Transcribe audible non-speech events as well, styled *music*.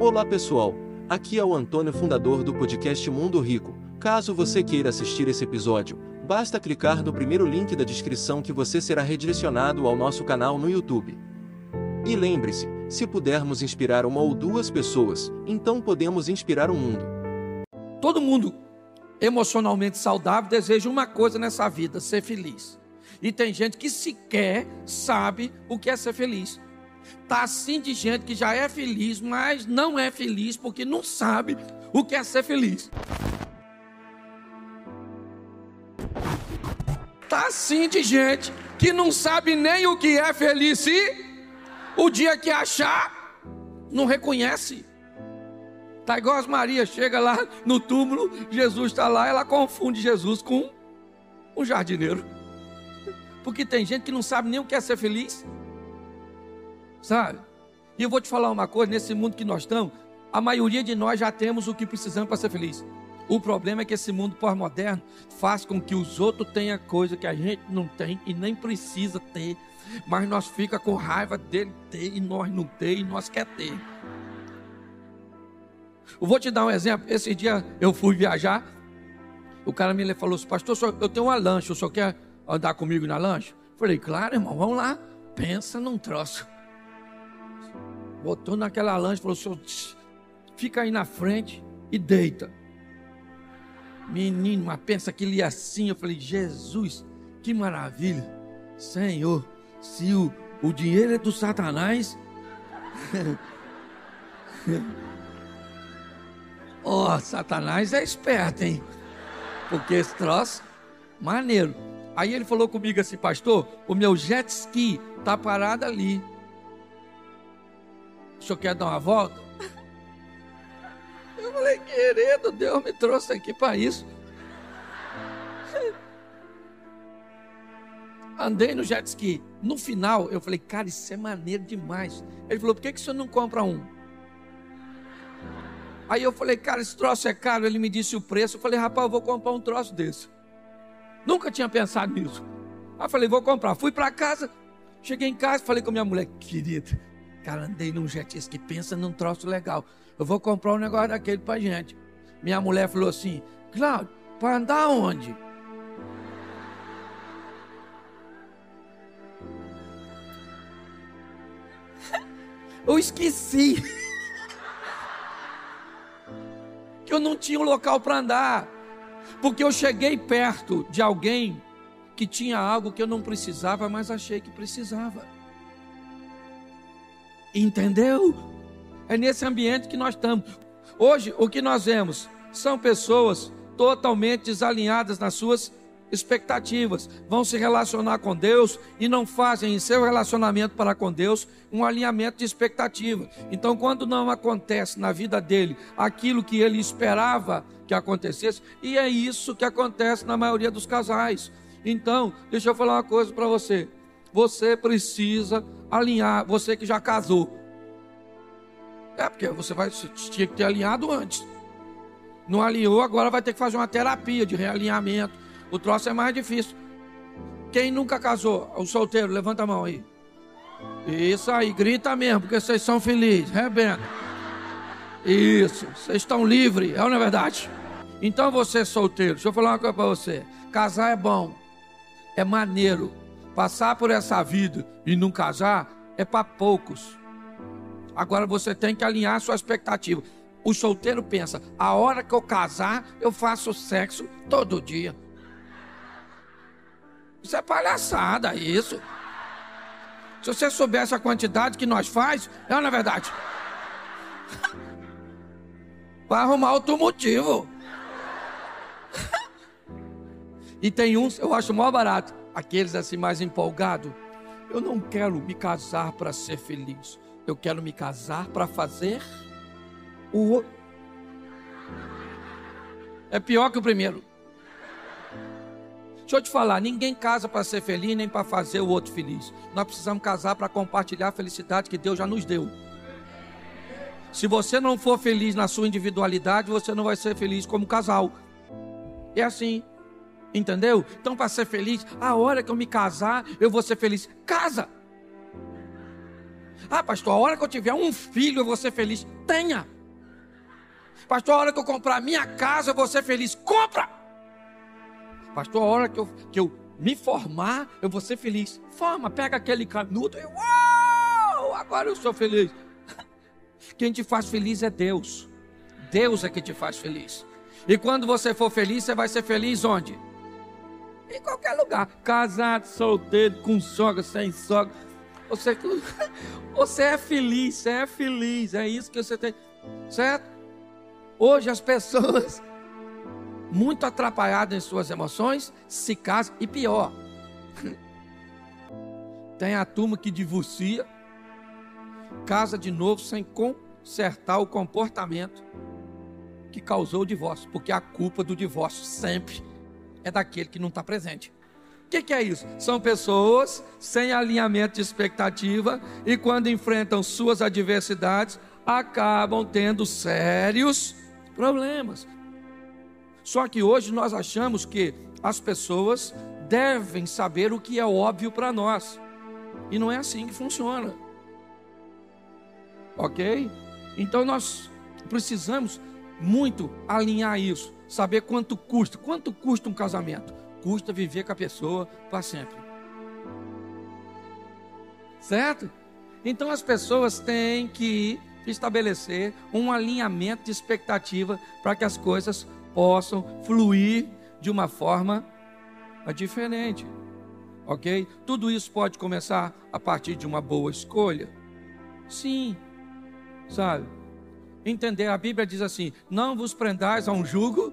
Olá pessoal, aqui é o Antônio, fundador do podcast Mundo Rico. Caso você queira assistir esse episódio, basta clicar no primeiro link da descrição que você será redirecionado ao nosso canal no YouTube. E lembre-se, se pudermos inspirar uma ou duas pessoas, então podemos inspirar o mundo. Todo mundo emocionalmente saudável deseja uma coisa nessa vida: ser feliz. E tem gente que sequer sabe o que é ser feliz. Tá assim de gente que já é feliz, mas não é feliz porque não sabe o que é ser feliz. Tá assim de gente que não sabe nem o que é feliz e o dia que achar não reconhece. Tá igual as Maria, chega lá no túmulo, Jesus está lá, ela confunde Jesus com um jardineiro. Porque tem gente que não sabe nem o que é ser feliz. Sabe? E eu vou te falar uma coisa: nesse mundo que nós estamos, a maioria de nós já temos o que precisamos para ser feliz. O problema é que esse mundo pós-moderno faz com que os outros tenham coisa que a gente não tem e nem precisa ter, mas nós fica com raiva dele ter e nós não ter e nós quer ter. Eu vou te dar um exemplo. Esse dia eu fui viajar, o cara me falou assim, pastor, eu tenho uma lancha, o senhor quer andar comigo na lancha? Falei, claro, irmão, vamos lá. Pensa num troço. Botou naquela lancha, falou, senhor, fica aí na frente e deita. Menino, mas pensa que ele ia assim. Eu falei, Jesus, que maravilha. Senhor, se o, o dinheiro é do Satanás. *laughs* Ó, oh, Satanás é esperto, hein? Porque esse troço, maneiro. Aí ele falou comigo assim, pastor, o meu jet ski tá parado ali. Senhor quer dar uma volta? Eu falei, querido, Deus me trouxe aqui para isso. Andei no jet ski. No final, eu falei, cara, isso é maneiro demais. Ele falou, por que, que o senhor não compra um? Aí eu falei, cara, esse troço é caro. Ele me disse o preço. Eu falei, rapaz, eu vou comprar um troço desse. Nunca tinha pensado nisso. Aí eu falei, vou comprar. Fui para casa. Cheguei em casa, falei com minha mulher, querida, cara, andei num jet ski, pensa num troço legal. Eu vou comprar um negócio daquele pra gente. Minha mulher falou assim, Cláudio, para andar onde? Eu esqueci. *laughs* que eu não tinha um local para andar, porque eu cheguei perto de alguém que tinha algo que eu não precisava, mas achei que precisava. Entendeu? É nesse ambiente que nós estamos. Hoje, o que nós vemos são pessoas totalmente desalinhadas nas suas expectativas, vão se relacionar com Deus e não fazem em seu relacionamento para com Deus um alinhamento de expectativa. Então, quando não acontece na vida dele aquilo que ele esperava que acontecesse, e é isso que acontece na maioria dos casais. Então, deixa eu falar uma coisa para você. Você precisa alinhar, você que já casou. É porque você vai tinha que ter alinhado antes. Não alinhou, agora vai ter que fazer uma terapia de realinhamento o troço é mais difícil. Quem nunca casou? O solteiro, levanta a mão aí. Isso aí, grita mesmo, porque vocês são felizes. Rebenta. Isso, vocês estão livres, é ou não é verdade? Então você solteiro, deixa eu falar uma coisa para você. Casar é bom, é maneiro. Passar por essa vida e não casar é para poucos. Agora você tem que alinhar sua expectativa. O solteiro pensa: a hora que eu casar, eu faço sexo todo dia. Isso é palhaçada, isso. Se você soubesse a quantidade que nós faz, é na é verdade. *laughs* Vai arrumar outro motivo. *laughs* E tem uns, eu acho maior barato, aqueles assim mais empolgados. Eu não quero me casar para ser feliz. Eu quero me casar para fazer o É pior que o primeiro. Deixa eu te falar, ninguém casa para ser feliz nem para fazer o outro feliz. Nós precisamos casar para compartilhar a felicidade que Deus já nos deu. Se você não for feliz na sua individualidade, você não vai ser feliz como casal. É assim. Entendeu? Então, para ser feliz, a hora que eu me casar, eu vou ser feliz. Casa! Ah, pastor, a hora que eu tiver um filho eu vou ser feliz. Tenha. Pastor, a hora que eu comprar minha casa eu vou ser feliz. Compra. Pastor, a hora que eu, que eu me formar eu vou ser feliz. Forma, pega aquele canudo e uau, agora eu sou feliz. *laughs* Quem te faz feliz é Deus. Deus é que te faz feliz. E quando você for feliz, você vai ser feliz onde? Em qualquer lugar. Casado, solteiro, com sogra, sem sogra. Você, *laughs* você é feliz, você é feliz. É isso que você tem. Certo? Hoje as pessoas, muito atrapalhadas em suas emoções, se casam. E pior, *laughs* tem a turma que divorcia, casa de novo sem consertar o comportamento que causou o divórcio, porque a culpa do divórcio sempre é daquele que não está presente. O que, que, é isso? São pessoas sem alinhamento de expectativa e, quando enfrentam suas adversidades, acabam tendo sérios problemas. Só que hoje nós achamos que as pessoas devem saber o que é óbvio para nós, e não é assim que funciona, ok? Então nós precisamos muito alinhar isso, saber quanto custa. Quanto custa um casamento? Custa viver com a pessoa para sempre. Certo? Então as pessoas têm que estabelecer um alinhamento de expectativa para que as coisas possam fluir de uma forma diferente. Ok? Tudo isso pode começar a partir de uma boa escolha? Sim. Sabe? entender. A Bíblia diz assim: não vos prendais a um jugo